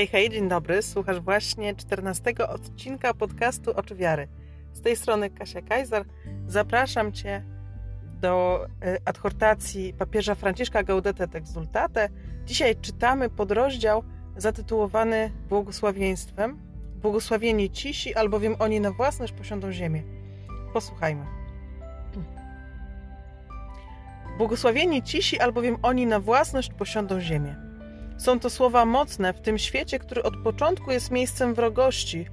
Hej, hej, dzień dobry. Słuchasz właśnie 14 odcinka podcastu Oczy Wiary. Z tej strony Kasia Kajzar. Zapraszam Cię do e, adhortacji papieża Franciszka Gaudete et Exultate. Dzisiaj czytamy podrozdział zatytułowany Błogosławieństwem. Błogosławieni cisi, albowiem oni na własność posiądą ziemię. Posłuchajmy. Błogosławieni cisi, albowiem oni na własność posiądą ziemię. Są to słowa mocne w tym świecie, który od początku jest miejscem wrogości,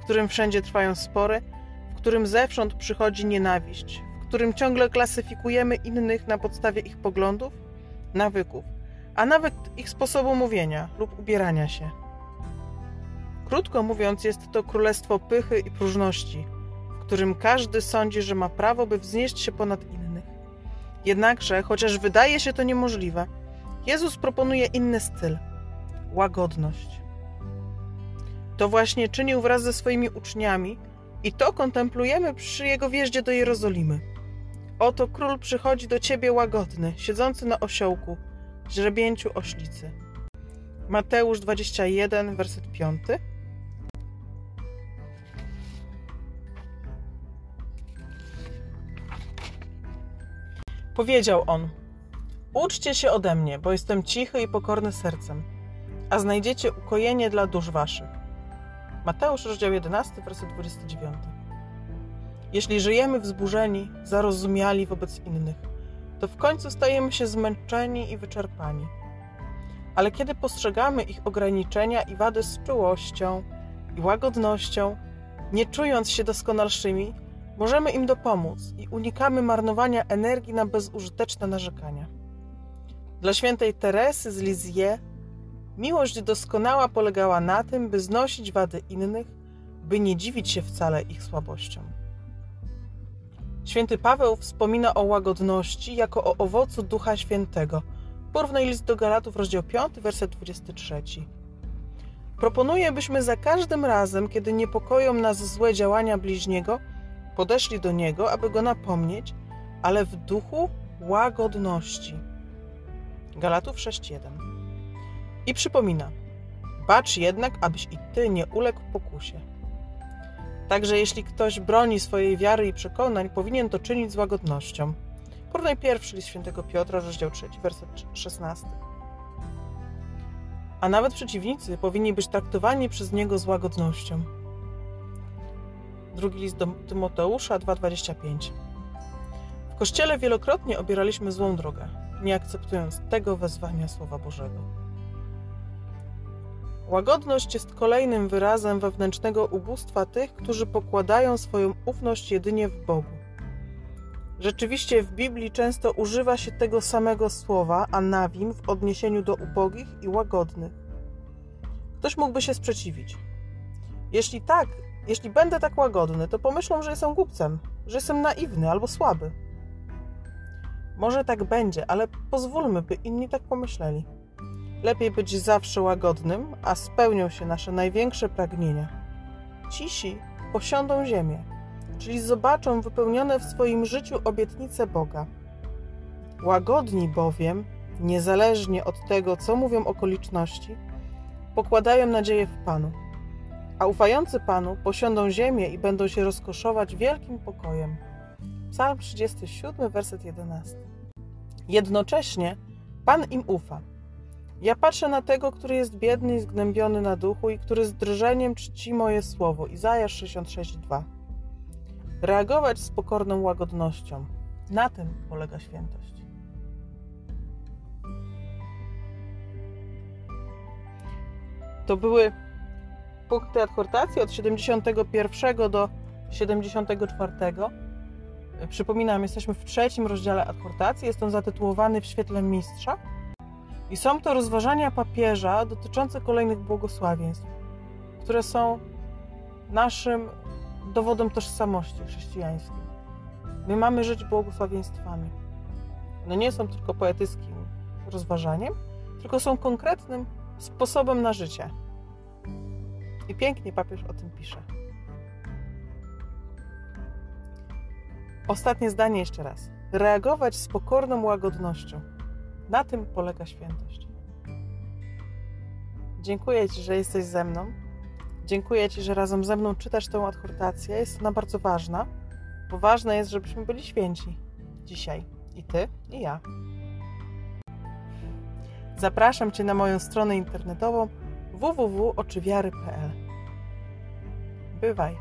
w którym wszędzie trwają spory, w którym zewsząd przychodzi nienawiść, w którym ciągle klasyfikujemy innych na podstawie ich poglądów, nawyków, a nawet ich sposobu mówienia lub ubierania się. Krótko mówiąc, jest to królestwo pychy i próżności, w którym każdy sądzi, że ma prawo, by wznieść się ponad innych. Jednakże, chociaż wydaje się to niemożliwe, Jezus proponuje inny styl łagodność. To właśnie czynił wraz ze swoimi uczniami i to kontemplujemy przy jego wjeździe do Jerozolimy. Oto król przychodzi do ciebie łagodny, siedzący na osiołku, źrebięciu oślicy. Mateusz 21, werset 5. Powiedział on: Uczcie się ode mnie, bo jestem cichy i pokorny sercem, a znajdziecie ukojenie dla dusz waszych. Mateusz, rozdział 11, werset 29. Jeśli żyjemy wzburzeni, zarozumiali wobec innych, to w końcu stajemy się zmęczeni i wyczerpani. Ale kiedy postrzegamy ich ograniczenia i wady z czułością i łagodnością, nie czując się doskonalszymi, możemy im dopomóc i unikamy marnowania energii na bezużyteczne narzekania. Dla świętej Teresy z Lisieux miłość doskonała polegała na tym, by znosić wady innych, by nie dziwić się wcale ich słabościom. Święty Paweł wspomina o łagodności jako o owocu Ducha Świętego. Porównaj list do Galatów, rozdział 5, werset 23. Proponuję, byśmy za każdym razem, kiedy niepokoją nas złe działania bliźniego, podeszli do niego, aby go napomnieć, ale w duchu łagodności. Galatów 6:1. I przypomina: Bacz jednak, abyś i ty nie uległ pokusie. Także jeśli ktoś broni swojej wiary i przekonań, powinien to czynić z łagodnością. Porównaj pierwszy list świętego Piotra, rozdział 3, werset 16. A nawet przeciwnicy powinni być traktowani przez niego z łagodnością. Drugi list do Tymoteusza 2,25. W kościele wielokrotnie obieraliśmy złą drogę nie akceptując tego wezwania Słowa Bożego. Łagodność jest kolejnym wyrazem wewnętrznego ubóstwa tych, którzy pokładają swoją ufność jedynie w Bogu. Rzeczywiście w Biblii często używa się tego samego słowa, anawim, w odniesieniu do ubogich i łagodnych. Ktoś mógłby się sprzeciwić. Jeśli tak, jeśli będę tak łagodny, to pomyślą, że jestem głupcem, że jestem naiwny albo słaby. Może tak będzie, ale pozwólmy, by inni tak pomyśleli. Lepiej być zawsze łagodnym, a spełnią się nasze największe pragnienia. Cisi posiądą ziemię, czyli zobaczą wypełnione w swoim życiu obietnice Boga. Łagodni bowiem, niezależnie od tego, co mówią okoliczności, pokładają nadzieję w Panu. A ufający Panu posiądą ziemię i będą się rozkoszować wielkim pokojem. Psalm 37, werset 11. Jednocześnie Pan im ufa. Ja patrzę na tego, który jest biedny i zgnębiony na duchu i który z drżeniem czci moje słowo. Izajasz 66:2. Reagować z pokorną łagodnością. Na tym polega świętość. To były punkty adhortacji od 71 do 74. Przypominam, jesteśmy w trzecim rozdziale adhortacji. Jest on zatytułowany W świetle mistrza. I są to rozważania papieża dotyczące kolejnych błogosławieństw, które są naszym dowodem tożsamości chrześcijańskiej. My mamy żyć błogosławieństwami. One nie są tylko poetyckim rozważaniem, tylko są konkretnym sposobem na życie. I pięknie papież o tym pisze. Ostatnie zdanie jeszcze raz. Reagować z pokorną łagodnością. Na tym polega świętość. Dziękuję Ci, że jesteś ze mną. Dziękuję Ci, że razem ze mną czytasz tę adhortację. Jest ona bardzo ważna, bo ważne jest, żebyśmy byli święci dzisiaj. I Ty, i ja. Zapraszam Cię na moją stronę internetową www.oczywiary.pl. Bywaj.